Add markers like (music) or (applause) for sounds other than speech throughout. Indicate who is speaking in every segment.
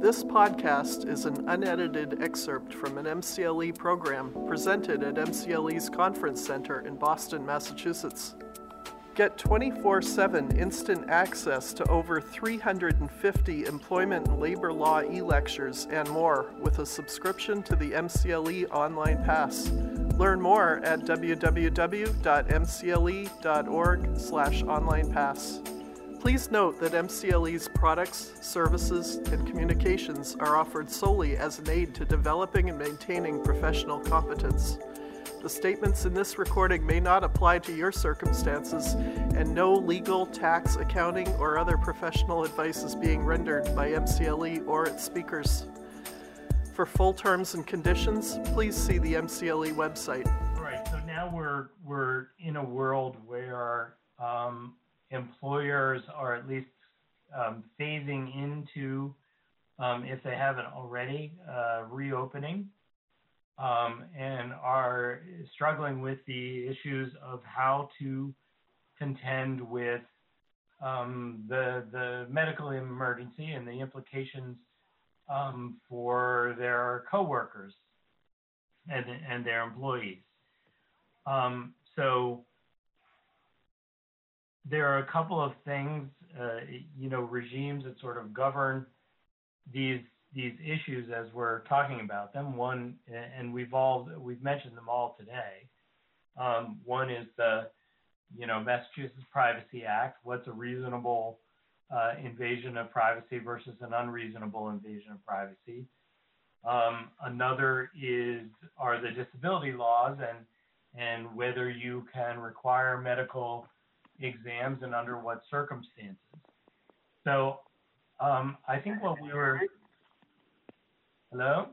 Speaker 1: This podcast is an unedited excerpt from an MCLE program presented at MCLE's Conference Center in Boston, Massachusetts. Get 24 7 instant access to over 350 employment and labor law e lectures and more with a subscription to the MCLE Online Pass. Learn more at www.mcle.org/slash online pass. Please note that MCLE's products, services, and communications are offered solely as an aid to developing and maintaining professional competence. The statements in this recording may not apply to your circumstances, and no legal, tax, accounting, or other professional advice is being rendered by MCLE or its speakers. For full terms and conditions, please see the MCLE website.
Speaker 2: All right, so now we're we're in a world where um, employers are at least um, phasing into, um, if they haven't already, uh, reopening um, and are struggling with the issues of how to contend with um, the the medical emergency and the implications um, for their coworkers and and their employees. Um, so there are a couple of things, uh, you know, regimes that sort of govern these these issues as we're talking about them. One, and we've all we've mentioned them all today. Um, one is the, you know, Massachusetts Privacy Act. What's a reasonable uh, invasion of privacy versus an unreasonable invasion of privacy? Um, another is are the disability laws and and whether you can require medical exams and under what circumstances. So um, I think what we were. Hello?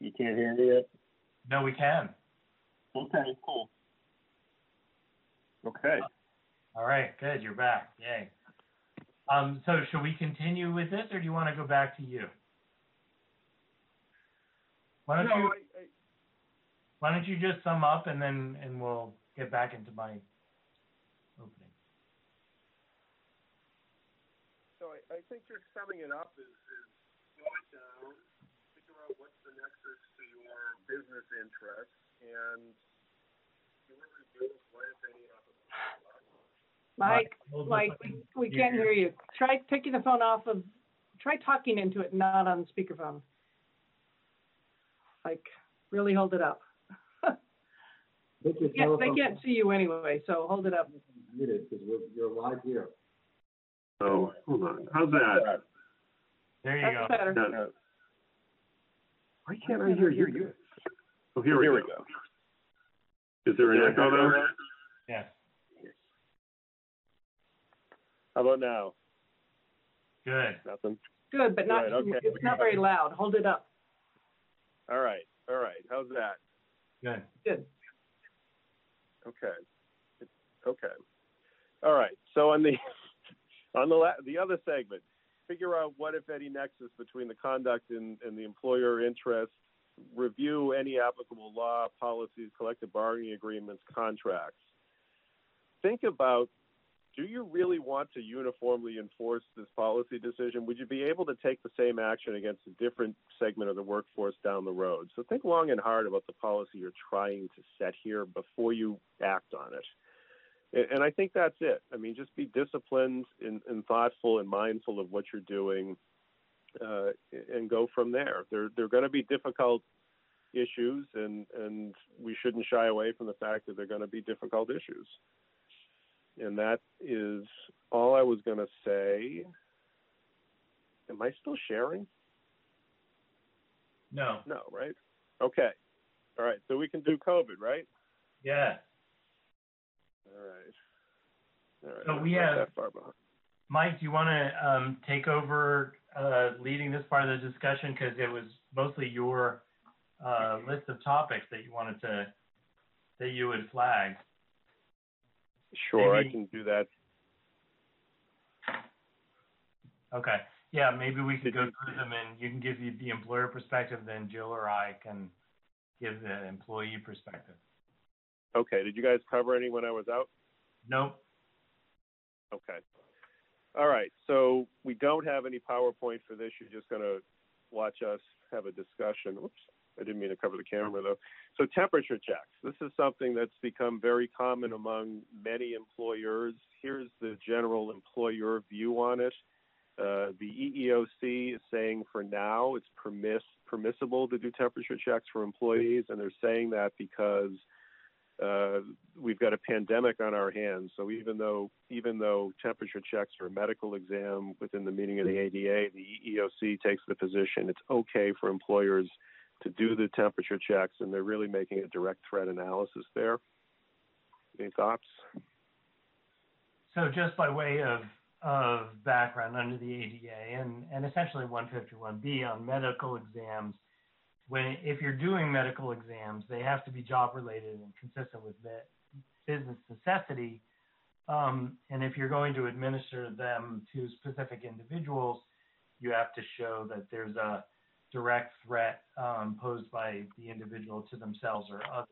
Speaker 3: You can't hear me yet?
Speaker 2: No, we can.
Speaker 3: Okay, cool. Okay.
Speaker 2: All right, good. You're back. Yay. Um, so should we continue with this, or do you want to go back to you? Why don't
Speaker 3: No,
Speaker 2: you
Speaker 3: I, I,
Speaker 2: Why don't you just sum up, and then and we'll get back into my opening.
Speaker 3: so I, I think just summing it up is, is slow down, uh, figure out what's the nexus to your business interests, and do a review of what, if any,
Speaker 4: Mike,
Speaker 2: Hold
Speaker 4: Mike,
Speaker 2: on.
Speaker 4: we, we can't hear you. Try taking the phone off of, try talking into it, not on speakerphone. Like, really hold it up.
Speaker 5: Put your
Speaker 4: They can't, they can't see you anyway, so hold it up.
Speaker 5: muted because we're, you're live here.
Speaker 6: Oh, hold on. How's that?
Speaker 2: There you go.
Speaker 4: That's better.
Speaker 6: No. Why can't I hear you? Oh, here we
Speaker 3: Here we
Speaker 6: go. Is there an echo though?
Speaker 2: Yes.
Speaker 3: How about now?
Speaker 2: Good.
Speaker 3: Nothing?
Speaker 4: Good, but not,
Speaker 3: Right, okay.
Speaker 4: it's not very loud. Hold it up.
Speaker 3: All right, all right. How's that?
Speaker 2: Good.
Speaker 4: Good.
Speaker 3: Okay. Okay. All right. So on the (laughs) on the la- the other segment, figure out what if any nexus between the conduct and, and the employer interest. Review any applicable law, policies, collective bargaining agreements, contracts. Think about do you really want to uniformly enforce this policy decision? Would you be able to take the same action against a different segment of the workforce down the road? So think long and hard about the policy you're trying to set here before you act on it. And, I think that's it. I mean, just be disciplined and, and thoughtful and mindful of what you're doing, uh, and go from there. There are going to be difficult issues, and and we shouldn't shy away from the fact that they're going to be difficult issues. And that is all I was going to say. Am I still sharing?
Speaker 2: No.
Speaker 3: No, right? Okay. All right. So we can do COVID, right?
Speaker 2: Yeah.
Speaker 3: All right. All right.
Speaker 2: So
Speaker 3: I'm
Speaker 2: we have-
Speaker 3: that far behind.
Speaker 2: Mike, do you want to um, take over uh, leading this part of the discussion because it was mostly your uh, list of topics that you wanted to that you would flag.
Speaker 3: Sure,
Speaker 2: maybe-
Speaker 3: I can do that.
Speaker 2: Okay. Yeah, maybe we could go through them and you can give you the employer perspective, then Jill or I can give the employee perspective.
Speaker 3: Okay. Did you guys cover any when I was out?
Speaker 2: Nope.
Speaker 3: Okay. All right. So we don't have any PowerPoint for this. You're just going to watch us have a discussion. Oops. I didn't mean to cover the camera though. So temperature checks. This is something that's become very common among many employers. Here's the general employer view on it. Uh, the EEOC is saying for now it's permiss- permissible to do temperature checks for employees, and they're saying that because uh, we've got a pandemic on our hands. So even though even though temperature checks are a medical exam within the meaning of the ADA, the EEOC takes the position it's okay for employers to do the temperature checks, and they're really making a direct threat analysis there. Any thoughts?
Speaker 2: So just by way of of background under the ADA and, and essentially 151B on medical exams, when if you're doing medical exams, they have to be job related and consistent with business necessity. Um, and if you're going to administer them to specific individuals, you have to show that there's a direct threat um, posed by the individual to themselves or others.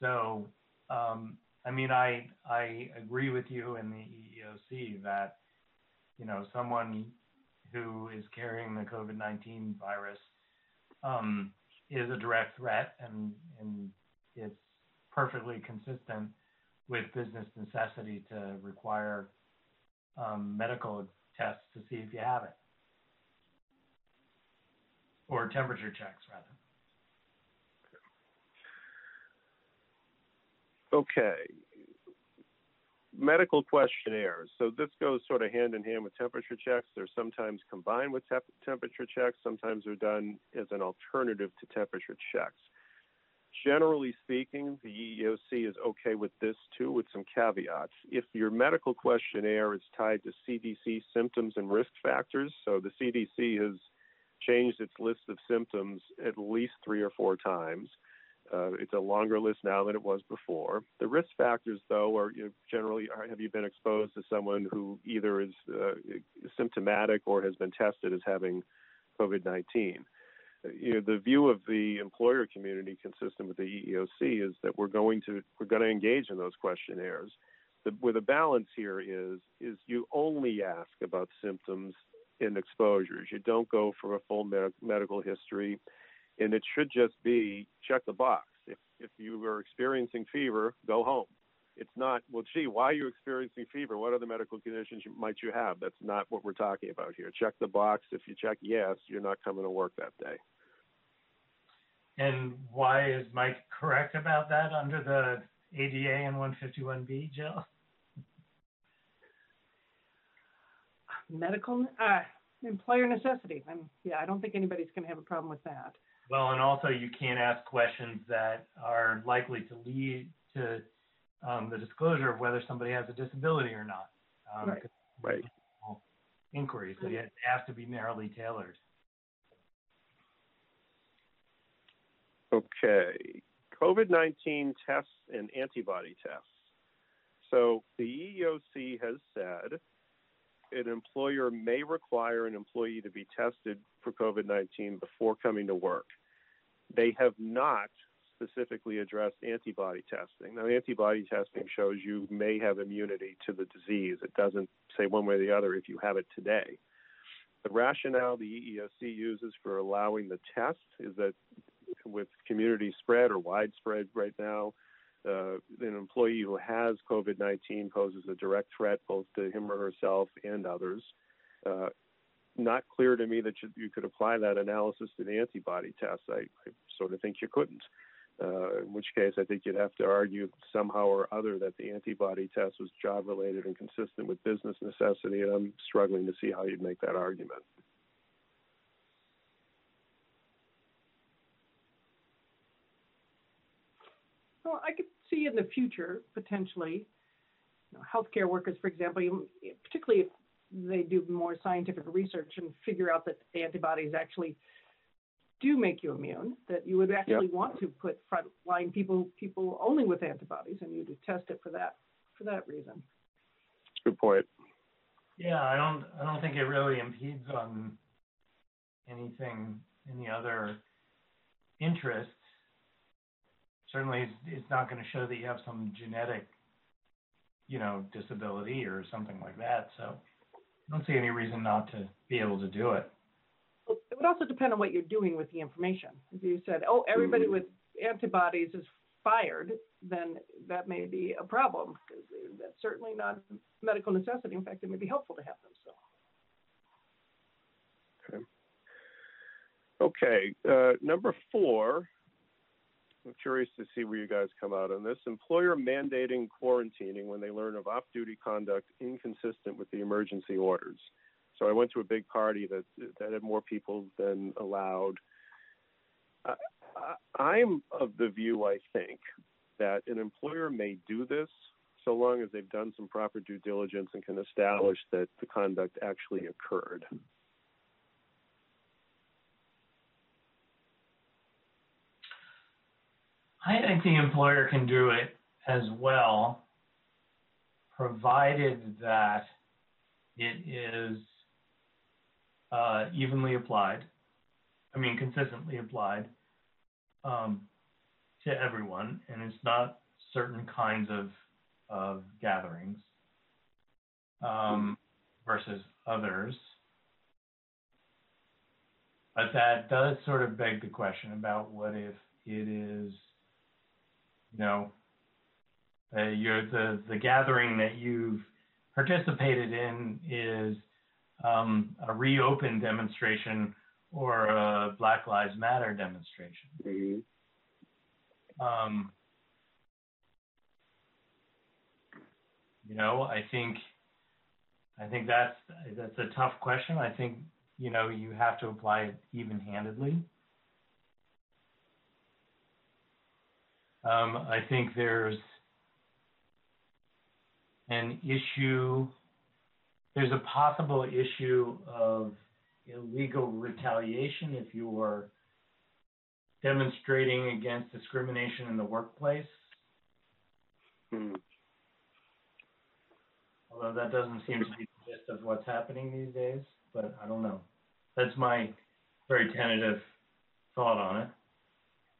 Speaker 2: So, um, I mean, I I agree with you in the EEOC that you know someone who is carrying the COVID-19 virus um, is a direct threat, and and it's perfectly consistent with business necessity to require um, medical tests to see if you have it or temperature checks rather.
Speaker 3: Okay. Medical questionnaires. So this goes sort of hand in hand with temperature checks. They're sometimes combined with te- temperature checks. Sometimes they're done as an alternative to temperature checks. Generally speaking, the EEOC is okay with this too, with some caveats. If your medical questionnaire is tied to CDC symptoms and risk factors, so the CDC has changed its list of symptoms at least three or four times. Uh, it's a longer list now than it was before. The risk factors, though, are you know, generally have you been exposed to someone who either is uh, symptomatic or has been tested as having COVID 19? You know, the view of the employer community, consistent with the EEOC, is that we're going to we're going to engage in those questionnaires. The, where the balance here is is you only ask about symptoms and exposures. You don't go for a full med- medical history, and it should just be check the box. If if you are experiencing fever, go home. It's not well, gee, why are you experiencing fever? What other medical conditions might you have? That's not what we're talking about here. Check the box. If you check yes, you're not coming to work that day.
Speaker 2: And why is Mike correct about that under the ADA and 151B, Jill?
Speaker 4: Medical, uh, employer necessity. I'm, yeah, I don't think anybody's going to have a problem with that.
Speaker 2: Well, and also you can't ask questions that are likely to lead to um, the disclosure of whether somebody has a disability or not. Um,
Speaker 4: Right.
Speaker 3: Right.
Speaker 2: Inquiries, so it has to be narrowly tailored.
Speaker 3: Okay. COVID 19 tests and antibody tests. So the EEOC has said an employer may require an employee to be tested for COVID 19 before coming to work. They have not specifically addressed antibody testing. Now, antibody testing shows you may have immunity to the disease. It doesn't say one way or the other if you have it today. The rationale the EEOC uses for allowing the test is that with community spread or widespread right now, uh, an employee who has COVID 19 poses a direct threat both to him or herself and others. Uh, not clear to me that you, you, could apply that analysis to the antibody test. I, I sort of think you couldn't. Uh, in which case, I think you'd have to argue somehow or other that the antibody test was job related and consistent with business necessity, and I'm struggling to see how you'd make that argument.
Speaker 4: Well, I could see in the future potentially, you know, healthcare workers, for example, you, particularly if they do more scientific research and figure out that antibodies actually do make you immune, that you would actually
Speaker 3: yep.
Speaker 4: want to put frontline people people only with antibodies, and you to test it for that for that reason.
Speaker 3: Good point.
Speaker 2: Yeah, I don't I don't think it really impedes on anything any other interests. Certainly, it's, it's not going to show that you have some genetic, you know, disability or something like that. So I don't see any reason not to be able to do it.
Speaker 4: Well, It would also depend on what you're doing with the information. If you said, oh, everybody with antibodies is fired, then that may be a problem. because That's certainly not medical necessity. In fact, it may be helpful to have them, so.
Speaker 3: Okay, uh, number four. I'm curious to see where you guys come out on this. Employer mandating quarantining when they learn of off-duty conduct inconsistent with the emergency orders. So I went to a big party that that had more people than allowed. I, I, I'm of the view, I think, that an employer may do this so long as they've done some proper due diligence and can establish that the conduct actually occurred.
Speaker 2: I think the employer can do it as well, provided that it is uh, evenly applied. I mean, consistently applied um, to everyone, and it's not certain kinds of of gatherings um, versus others. But that does sort of beg the question about what if it is you know, uh, you're the the gathering that you've participated in is um, a reopen demonstration or a Black Lives Matter demonstration.
Speaker 3: Mm-hmm.
Speaker 2: Um, you know, I think I think that's that's a tough question. I think you know you have to apply it even-handedly. Um, I think there's an issue, there's a possible issue of illegal retaliation if you are demonstrating against discrimination in the workplace.
Speaker 3: Hmm.
Speaker 2: Although that doesn't seem to be the gist of what's happening these days, but I don't know. That's my very tentative thought on it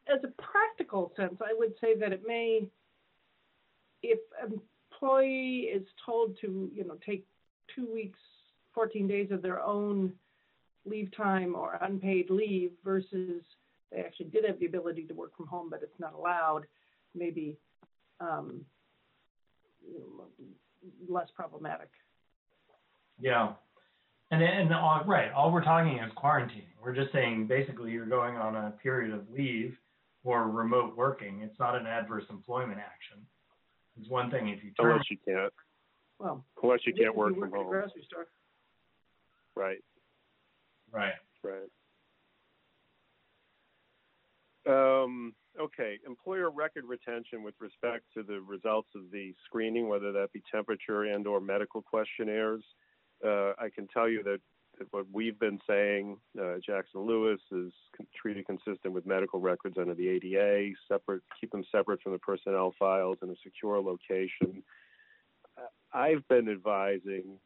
Speaker 4: as a practical sense, I would say that it may, if an employee is told to, you know, take two weeks, 14 days of their own leave time or unpaid leave versus they actually did have the ability to work from home, but it's not allowed, maybe um, less problematic.
Speaker 2: Yeah. And, and all, right, all we're talking is quarantining. We're just saying basically you're going on a period of leave or remote working. It's not an adverse employment action. It's one thing if you term,
Speaker 3: Unless you can't,
Speaker 4: Well,
Speaker 3: unless you can't work
Speaker 4: you
Speaker 3: from
Speaker 4: work at a
Speaker 3: home.
Speaker 4: grocery store.
Speaker 3: Right,
Speaker 2: right.
Speaker 3: right. Um, okay, employer record retention with respect to the results of the screening, whether that be temperature and or medical questionnaires. Uh, I can tell you that, that what we've been saying, uh, Jackson Lewis is con- treated consistent with medical records under the ADA, separate, keep them separate from the personnel files in a secure location. Uh, I've been advising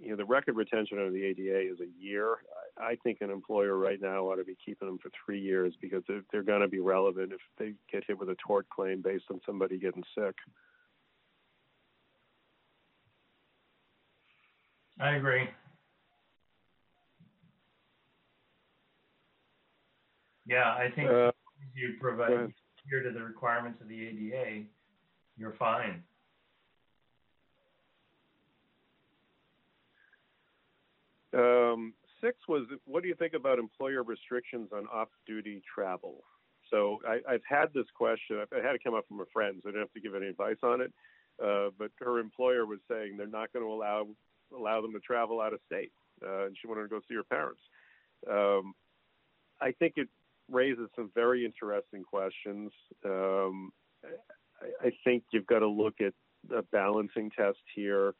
Speaker 3: you know, the record retention under the ADA is a year. I, I think an employer right now ought to be keeping them for three years because they're, they're going to be relevant if they get hit with a tort claim based on somebody getting sick.
Speaker 2: I agree. Yeah, I think
Speaker 3: Uh,
Speaker 2: as you provide adhere to the requirements of the ADA, you're fine.
Speaker 3: Um, six was what do you think about employer restrictions on off-duty travel? So I, I've had this question. I've, I had it come up from a friend, so I didn't have to give any advice on it. Uh, but her employer was saying they're not going to allow allow them to travel out of state, uh, and she wanted to go see her parents. Um, I think it raises some very interesting questions. Um, I, I think you've got to look at a balancing test here.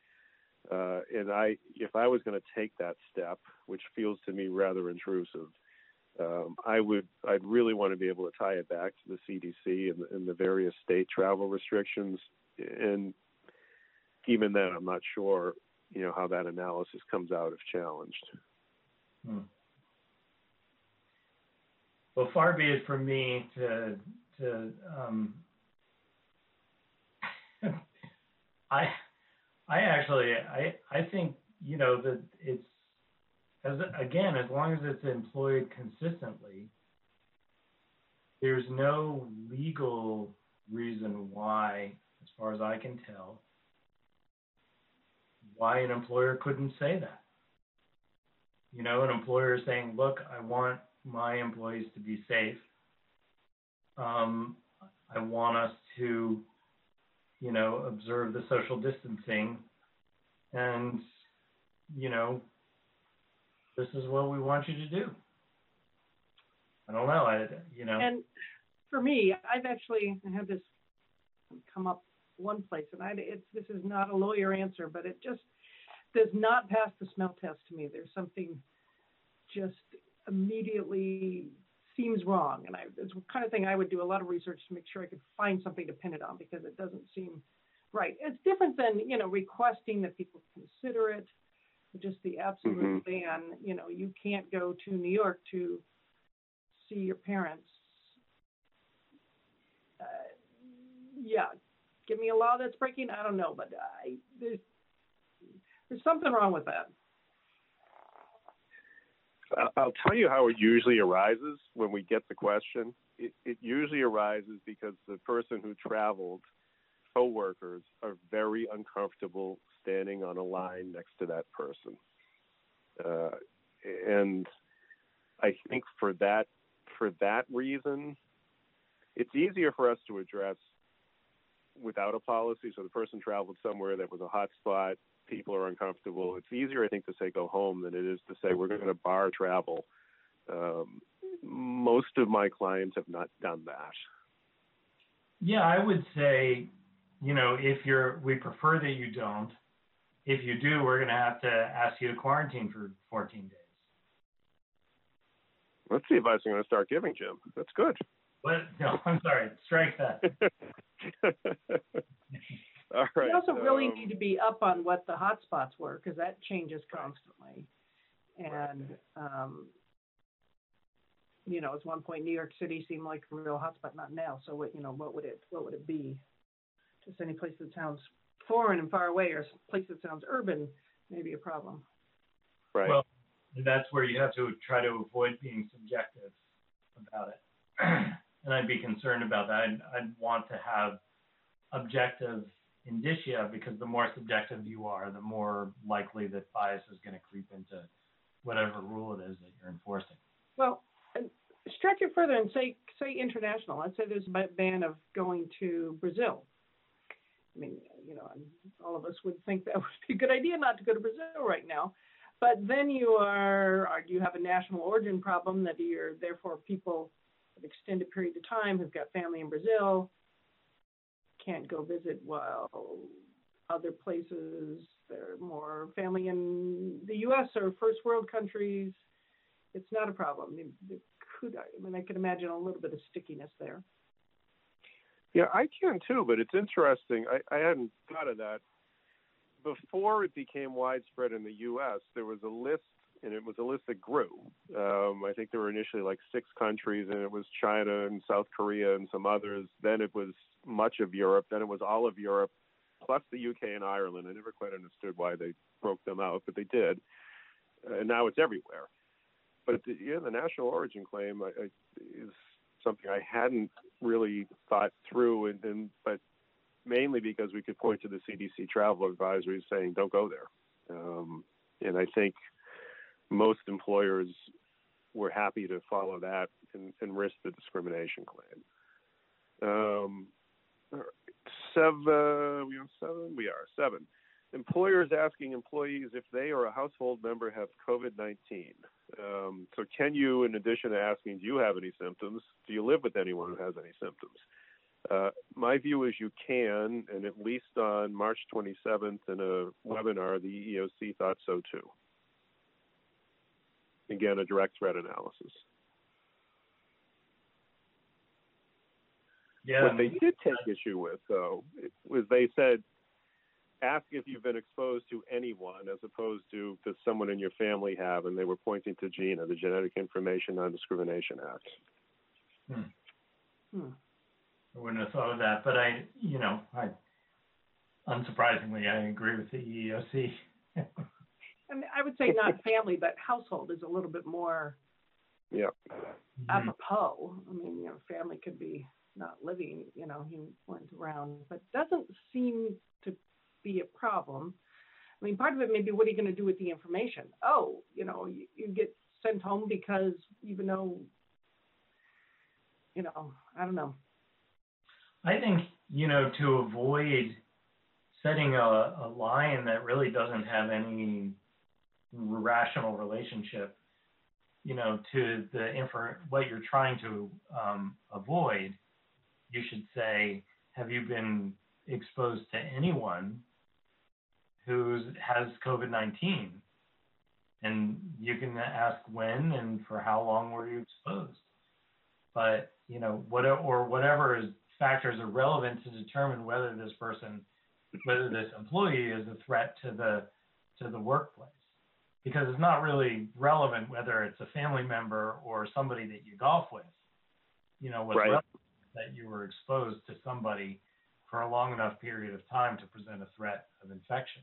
Speaker 3: Uh, and I, if I was going to take that step, which feels to me rather intrusive, um, I would, I'd really want to be able to tie it back to the CDC and, and the various state travel restrictions. And even then, I'm not sure, you know, how that analysis comes out if challenged.
Speaker 2: Hmm. Well, far be it from me to to um, (laughs) I, I actually, I, I think you know that it's as again as long as it's employed consistently, there's no legal reason why, as far as I can tell, why an employer couldn't say that. You know, an employer is saying, look, I want my employees to be safe. Um, I want us to, you know, observe the social distancing. And, you know, this is what we want you to do. I don't know. I, you know.
Speaker 4: And for me, I've actually had this come up one place, and I, it's, this is not a lawyer answer, but it just does not pass the smell test to me. There's something just immediately seems wrong, and I, it's the kind of thing I would do a lot of research to make sure I could find something to pin it on because it doesn't seem right. It's different than you know requesting that people consider it, just the absolute
Speaker 3: Mhm.
Speaker 4: ban. You know, you can't go to New York to see your parents. Uh, yeah, give me a law that's breaking. I don't know, but I there's there's something wrong with that.
Speaker 3: I'll tell you how it usually arises when we get the question. It, it usually arises because the person who traveled, coworkers, are very uncomfortable standing on a line next to that person. Uh, and I think for that for that reason, it's easier for us to address without a policy. So the person traveled somewhere that was a hot spot, people are uncomfortable. It's easier, I think, to say go home than it is to say we're going to bar travel. Um, most of my clients have not done that.
Speaker 2: Yeah, I would say, you know, if you're, we prefer that you don't. If you do, we're going to have to ask you to quarantine for 14 days.
Speaker 3: That's the advice I'm going to start giving, Jim. That's good.
Speaker 2: What? (laughs) No, I'm sorry. Strike that. (laughs) (laughs)
Speaker 3: All right.
Speaker 4: we also really
Speaker 3: um,
Speaker 4: need to be up on what the hot spots were because that changes constantly. And um, you know, at one point New York City seemed like a real hotspot, not now. So what you know, what would it what would it be? Just any place that sounds foreign and far away, or a place that sounds urban, may be a problem.
Speaker 3: right.
Speaker 2: Well, that's where you have to try to avoid being subjective about it. (clears throat) and I'd be concerned about that. I'd, I'd want to have objective indicia because the more subjective you are, the more likely that bias is going to creep into whatever rule it is that you're enforcing.
Speaker 4: Well, stretch it further and say say international. Let's say there's a ban of going to Brazil. I mean, you know, all of us would think that (laughs) would be a good idea not to go to Brazil right now. But then you are, are you have a national origin problem that you're therefore people extended period of time who've got family in Brazil can't go visit while other places they're more family in the U.S. or first world countries. It's not a problem. There- there could I mean I could imagine a little bit of stickiness there.
Speaker 3: Yeah, I can too, but it's interesting. I, I hadn't thought of that. Before it became widespread in the U.S., there was a list, and it was a list that grew. Um, I think there were initially like six countries, and it was China and South Korea and some others. Then it was much of Europe. Then it was all of Europe, plus the UK and Ireland. I never quite understood why they broke them out, but they did. Uh, and now it's everywhere. But the, yeah, the national origin claim I, I, is something I hadn't really thought through, and, and but mainly because we could point to the CDC travel advisory saying don't go there, um, and I think most employers were happy to follow that and, and risk the discrimination claim. Um, seven, we on seven? We are seven. Employers asking employees if they or a household member have COVID 19. Um, so, can you, in addition to asking, do you have any symptoms? Do you live with anyone who has any symptoms? Uh, my view is you can, and at least on March 27th in a webinar, the EEOC thought so too. Again, a direct threat analysis.
Speaker 2: Yeah.
Speaker 3: What they did take issue with, though, was they said, ask if you've been exposed to anyone as opposed to does someone in your family have, and they were pointing to GINA, the Genetic Information Non-Discrimination Act.
Speaker 2: Hmm.
Speaker 4: Hmm.
Speaker 2: I wouldn't have thought of that, but I, you know, I, unsurprisingly, I agree with the EEOC. (laughs)
Speaker 4: I mean, I would say not (laughs) family, but household is a little bit more
Speaker 3: Yeah.
Speaker 4: apropos. I mean, you know, family could be not living, you know, he went around, but doesn't seem to be a problem. I mean, part of it may be what are you going to do with the information? Oh, you know, you, you get sent home because even though, you know, I don't know.
Speaker 2: I think, you know, to avoid setting a, a line that really doesn't have any rational relationship, you know, to the info, what you're trying to um, avoid, you should say, have you been exposed to anyone who has COVID-19? And you can ask when and for how long were you exposed. But, you know, whatever, or whatever is factors are relevant to determine whether this person, whether this employee is a threat to the, to the workplace. Because it's not really relevant whether it's a family member or somebody that you golf with. You know, what's
Speaker 3: Right.
Speaker 2: relevant that you were exposed to somebody for a long enough period of time to present a threat of infection.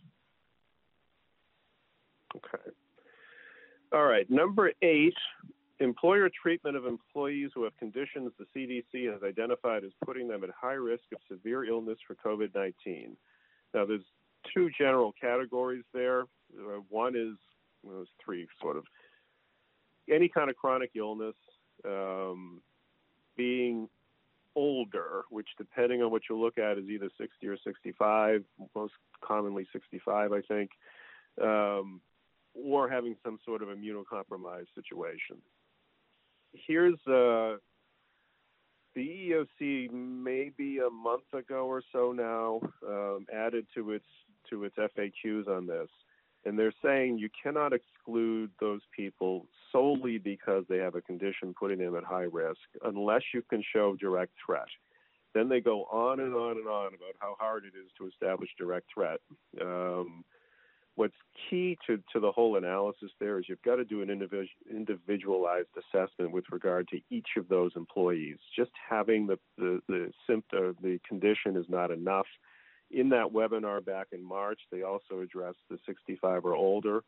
Speaker 3: Okay. All right. Number eight, employer treatment of employees who have conditions the CDC has identified as putting them at high risk of severe illness for COVID 19. Now, there's two general categories there. Uh, one is, there's three sort of. Any kind of chronic illness, um, being older, which depending on what you look at is either 60 or 65, most commonly 65, I think. Um, or having some sort of immunocompromised situation. Here's uh, the EEOC, maybe a month ago or so now, um, added to its to its FAQs on this, and they're saying you cannot exclude those people solely because they have a condition putting them at high risk, unless you can show direct threat. Then they go on and on and on about how hard it is to establish direct threat. Um, what's key to, to the whole analysis there is you've got to do an individual, individualized assessment with regard to each of those employees. Just having the, the, the symptom, the condition is not enough. In that webinar back in March, they also addressed the 65 or older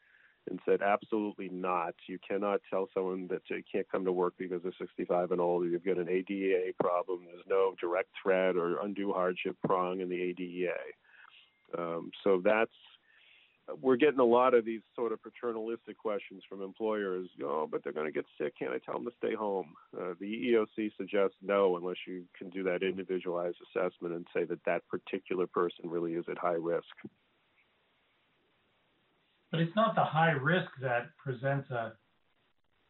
Speaker 3: and said absolutely not. You cannot tell someone that they can't come to work because they're 65 and older. You've got an ADA problem. There's no direct threat or undue hardship prong in the ADA. Um, so that's we're getting a lot of these sort of paternalistic questions from employers. Oh, but they're going to get sick. Can't I tell them to stay home? Uh, the EEOC suggests no, unless you can do that individualized assessment and say that that particular person really is at high risk.
Speaker 2: But it's not the high risk that presents a,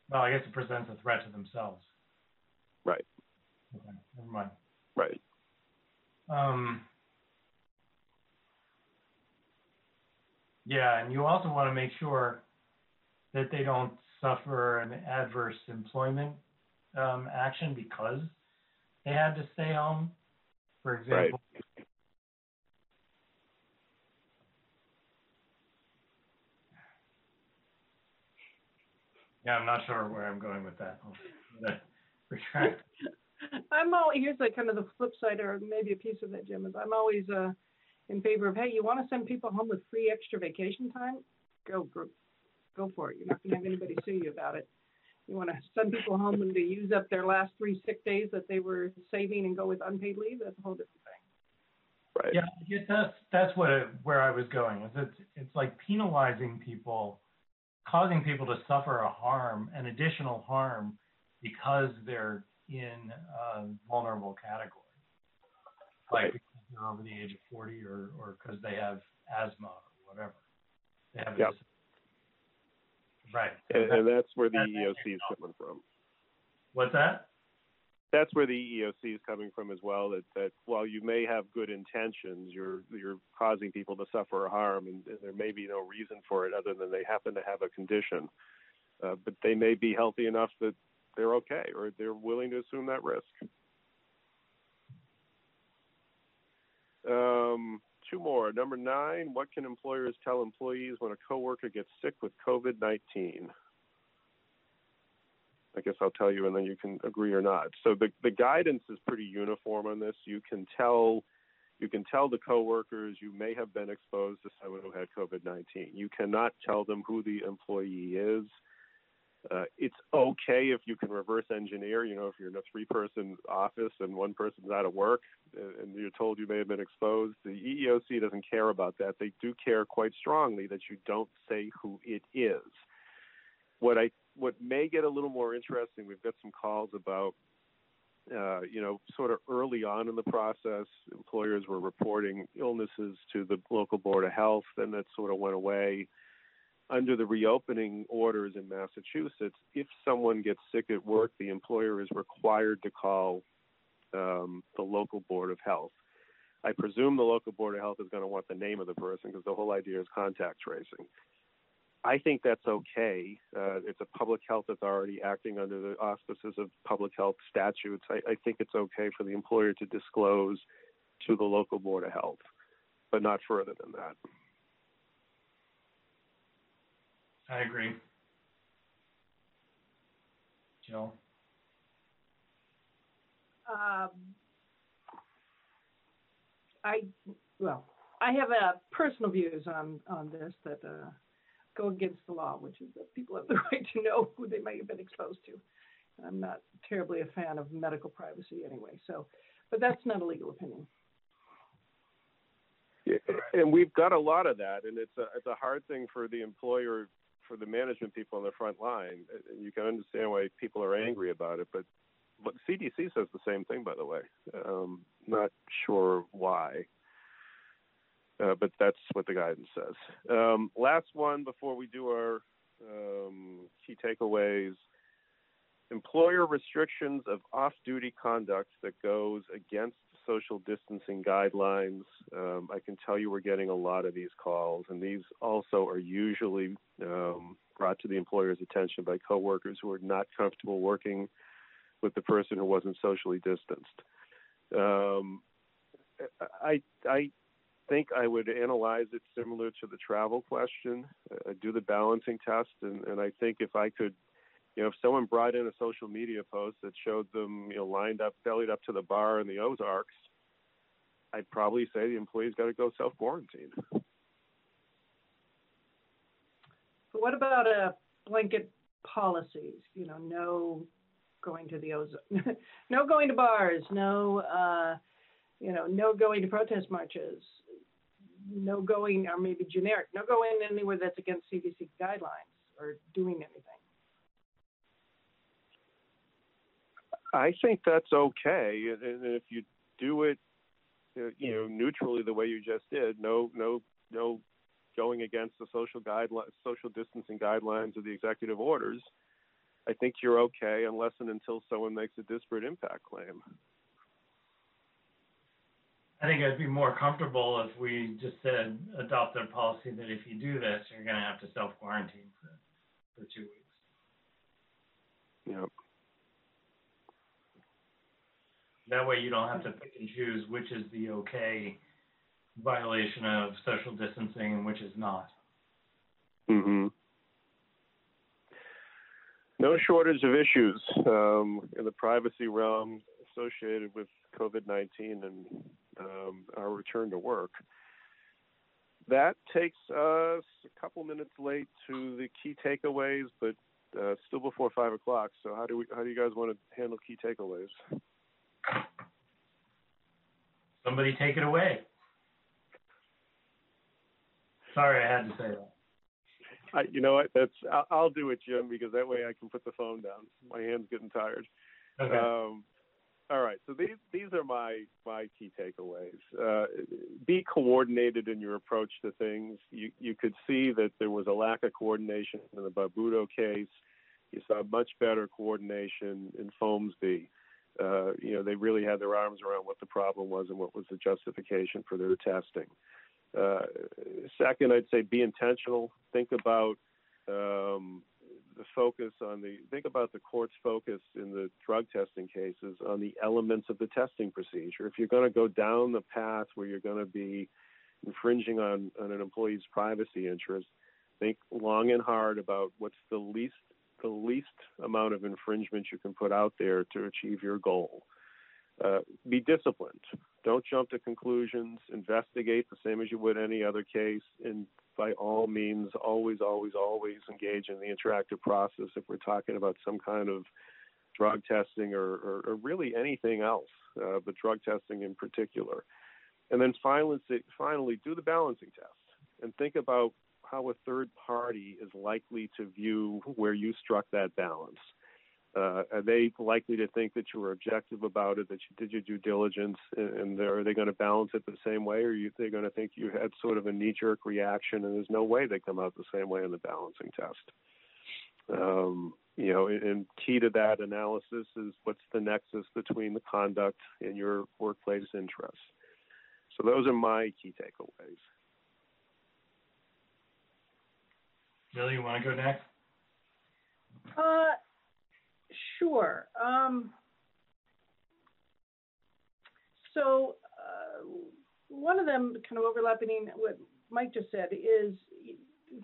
Speaker 2: well, I guess it presents a threat to themselves.
Speaker 3: Right.
Speaker 2: Okay, never mind.
Speaker 3: Right.
Speaker 2: Um, yeah, and you also want to make sure that they don't suffer an adverse employment um, action because they had to stay home. For example, yeah, I'm not sure where I'm going with that. (laughs) I'll retract. (laughs)
Speaker 4: I'm all here's the kind of the flip side, or maybe a piece of that, Jim. Is I'm always uh, in favor of hey, you want to send people home with free extra vacation time? Go, go, go for it. You're not going to have anybody sue you about it. You want to send people home and to use up their last three sick days that they were saving and go with unpaid leave? That's a whole different thing.
Speaker 3: Right.
Speaker 2: Yeah, I guess that's that's what it, where I was going. Is it's it's like penalizing people, causing people to suffer a harm, an additional harm, because they're in a vulnerable category, like
Speaker 3: Right.
Speaker 2: They're over the age of forty, or or because they have asthma or whatever. They have a
Speaker 3: Yep.
Speaker 2: right.
Speaker 3: And, and that's where the EEOC is coming from.
Speaker 2: what's that?
Speaker 3: That's where the EEOC is coming from as well. That, that while you may have good intentions, you're you're causing people to suffer harm, and, and there may be no reason for it other than they happen to have a condition. Uh, but they may be healthy enough that they're okay, or they're willing to assume that risk. Um, two more. Number nine, what can employers tell employees when a coworker gets sick with COVID 19? I guess I'll tell you and then you can agree or not. So the, the guidance is pretty uniform on this. You can tell You can tell the coworkers you may have been exposed to someone who had COVID 19. You cannot tell them who the employee is. Uh, it's okay if you can reverse engineer. You know, if you're in a three person office and one person's out of work and you're told you may have been exposed, the EEOC doesn't care about that. They do care quite strongly that you don't say who it is. What I what may get a little more interesting, we've got some calls about uh, you know, sort of early on in the process, employers were reporting illnesses to the local board of health. Then that sort of went away. Under the reopening orders in Massachusetts, if someone gets sick at work, the employer is required to call um, the local board of health. I presume the local board of health is going to want the name of the person because the whole idea is contact tracing. I think that's okay. Uh, it's a public health authority acting under the auspices of public health statutes. I, I think it's okay for the employer to disclose to the local board of health, but not further than that.
Speaker 2: I agree. Jill?
Speaker 4: Um, I, well, I have uh, personal views on, on this that uh, go against the law, which is that people have the (laughs) right to know who they might have been exposed to. I'm not terribly a fan of medical privacy anyway, so, but that's not a legal opinion.
Speaker 3: Yeah, and we've got a lot of that, and it's a it's a hard thing for the employer, for the management people on the front line. You can understand why people are angry about it, but but CDC says the same thing, by the way. Um, not sure why, uh, but that's what the guidance says. Um, last one before we do our um, key takeaways. Employer restrictions of off-duty conduct that goes against social distancing guidelines. Um, I can tell you we're getting a lot of these calls, and these also are usually um, brought to the employer's attention by coworkers who are not comfortable working with the person who wasn't socially distanced. Um, I, I think I would analyze it similar to the travel question, uh, do the balancing test, and, and I think if I could you know, if someone brought in a social media post that showed them, you know, lined up, bellied up to the bar in the Ozarks, I'd probably say the employee's got to go self quarantine.
Speaker 4: But what about uh, blanket policies? You know, no going to the Ozarks, (laughs) no going to bars, no, uh, you know, no going to protest marches, no going, or maybe generic, no going anywhere that's against CDC guidelines or doing anything.
Speaker 3: I think that's okay, and if you do it, uh, you know, neutrally the way you just did, no, no, no, going against the social guidelines, social distancing guidelines of the executive orders. I think you're okay unless and until someone makes a disparate impact claim.
Speaker 2: I think I'd be more comfortable if we just said adopt a policy that if you do this, you're going to have to self quarantine for, for two weeks.
Speaker 3: Yep.
Speaker 2: That way you don't have to pick and choose which is the okay violation of social distancing and which is not.
Speaker 3: hmm No shortage of issues um, in the privacy realm associated with COVID 19 and um, our return to work. That takes us a couple minutes late to the key takeaways, but uh, still before five o'clock. So how do we? How do you guys want to handle key takeaways?
Speaker 2: Somebody take it away. Sorry, I had to say that.
Speaker 3: I, you know what? That's I'll, I'll do it, Jim, because that way I can put the phone down. My hand's getting tired.
Speaker 2: Okay.
Speaker 3: Um, all right. So these these are my my key takeaways. Uh, be coordinated in your approach to things. You you could see that there was a lack of coordination in the Barbuto case. You saw much better coordination in Folmsbee. Uh, you know, they really had their arms around what the problem was and what was the justification for their testing. Uh, second, I'd say be intentional. Think about um, the focus on the think about the court's focus in the drug testing cases on the elements of the testing procedure. If you're going to go down the path where you're going to be infringing on, on an employee's privacy interest, think long and hard about what's the least the least amount of infringement you can put out there to achieve your goal. Uh, be disciplined. don't jump to conclusions. Investigate the same as you would any other case, and by all means, always, always, always engage in the interactive process if we're talking about some kind of drug testing or, or, or really anything else, uh, but drug testing in particular. And then finally, finally, do the balancing test and think about how a third party is likely to view where you struck that balance. Uh, are they likely to think that you were objective about it, that you did your due diligence, and, are they going to balance it the same way, or are they going to think you had sort of a knee-jerk reaction, and there's no way they come out the same way in the balancing test? Um, you know, and key to that analysis is what's the nexus between the conduct and your workplace interests. So those are my key takeaways.
Speaker 2: Bill, you want to go next?
Speaker 4: Uh, sure. Um, so uh, one of them, kind of overlapping what Mike just said, is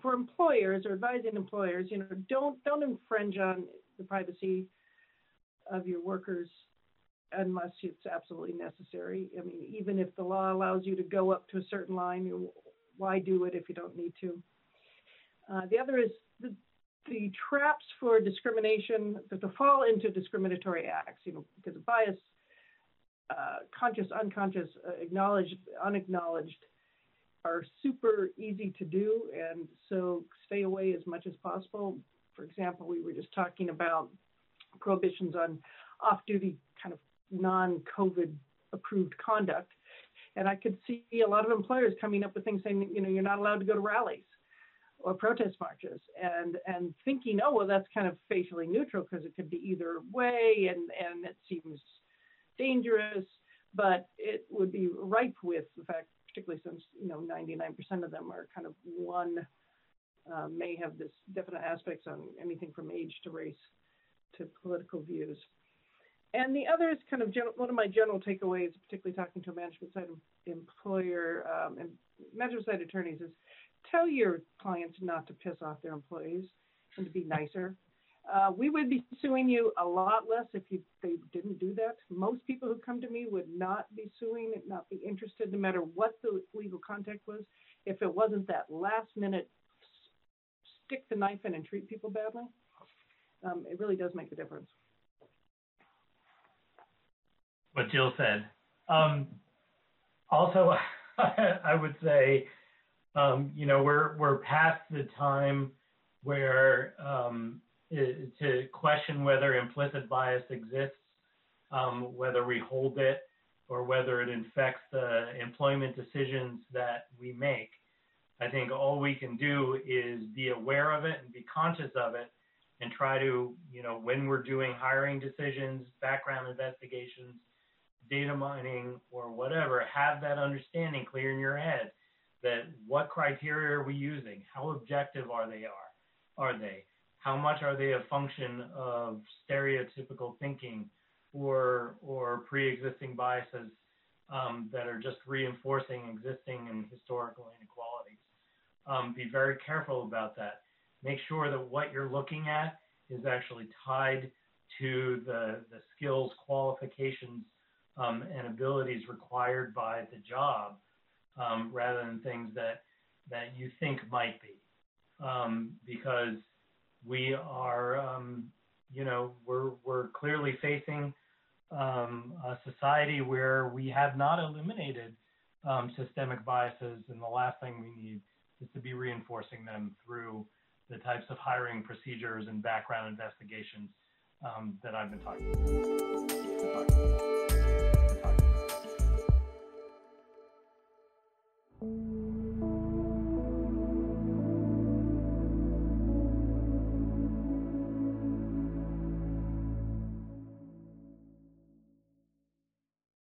Speaker 4: for employers or advising employers, you know, don't don't infringe on the privacy of your workers unless it's absolutely necessary. I mean, even if the law allows you to go up to a certain line, you, why do it if you don't need to? Uh, the other is the, the traps for discrimination, to, to fall into discriminatory acts, you know, because of bias, uh, conscious, unconscious, uh, acknowledged, unacknowledged, are super easy to do, and so stay away as much as possible. For example, we were just talking about prohibitions on off-duty kind of non-COVID approved conduct, and I could see a lot of employers coming up with things saying, you know, you're not allowed to go to rallies or protest marches and and thinking oh well that's kind of facially neutral because it could be either way and and it seems dangerous but it would be ripe with the fact particularly since you know 99% of them are kind of one uh, may have this definite aspects on anything from age to race to political views. And the other is kind of general, one of my general takeaways particularly talking to a management side employer um, and management side attorneys is tell your clients not to piss off their employees and to be nicer. Uh, we would be suing you a lot less if you, they didn't do that. Most people who come to me would not be suing, not be interested, no matter what the legal context was, if it wasn't that last minute stick the knife in and treat people badly. Um, it really does make a difference.
Speaker 2: What Jill said. Um, also, (laughs) I would say um, you know, we're we're past the time where um, to question whether implicit bias exists, um, whether we hold it, or whether it infects the employment decisions that we make. I think all we can do is be aware of it and be conscious of it, and try to, you know, when we're doing hiring decisions, background investigations, data mining, or whatever, have that understanding clear in your head that what criteria are we using? How objective are they are are they? How much are they a function of stereotypical thinking or or pre-existing biases um, that are just reinforcing existing and historical inequalities? Um, be very careful about that. Make sure that what you're looking at is actually tied to the, the skills, qualifications, um, and abilities required by the job um, rather than things that that you think might be, um, because we are, um, you know, we're we're clearly facing um, a society where we have not eliminated um, systemic biases, and the last thing we need is to be reinforcing them through the types of hiring procedures and background investigations um, that I've been talking about.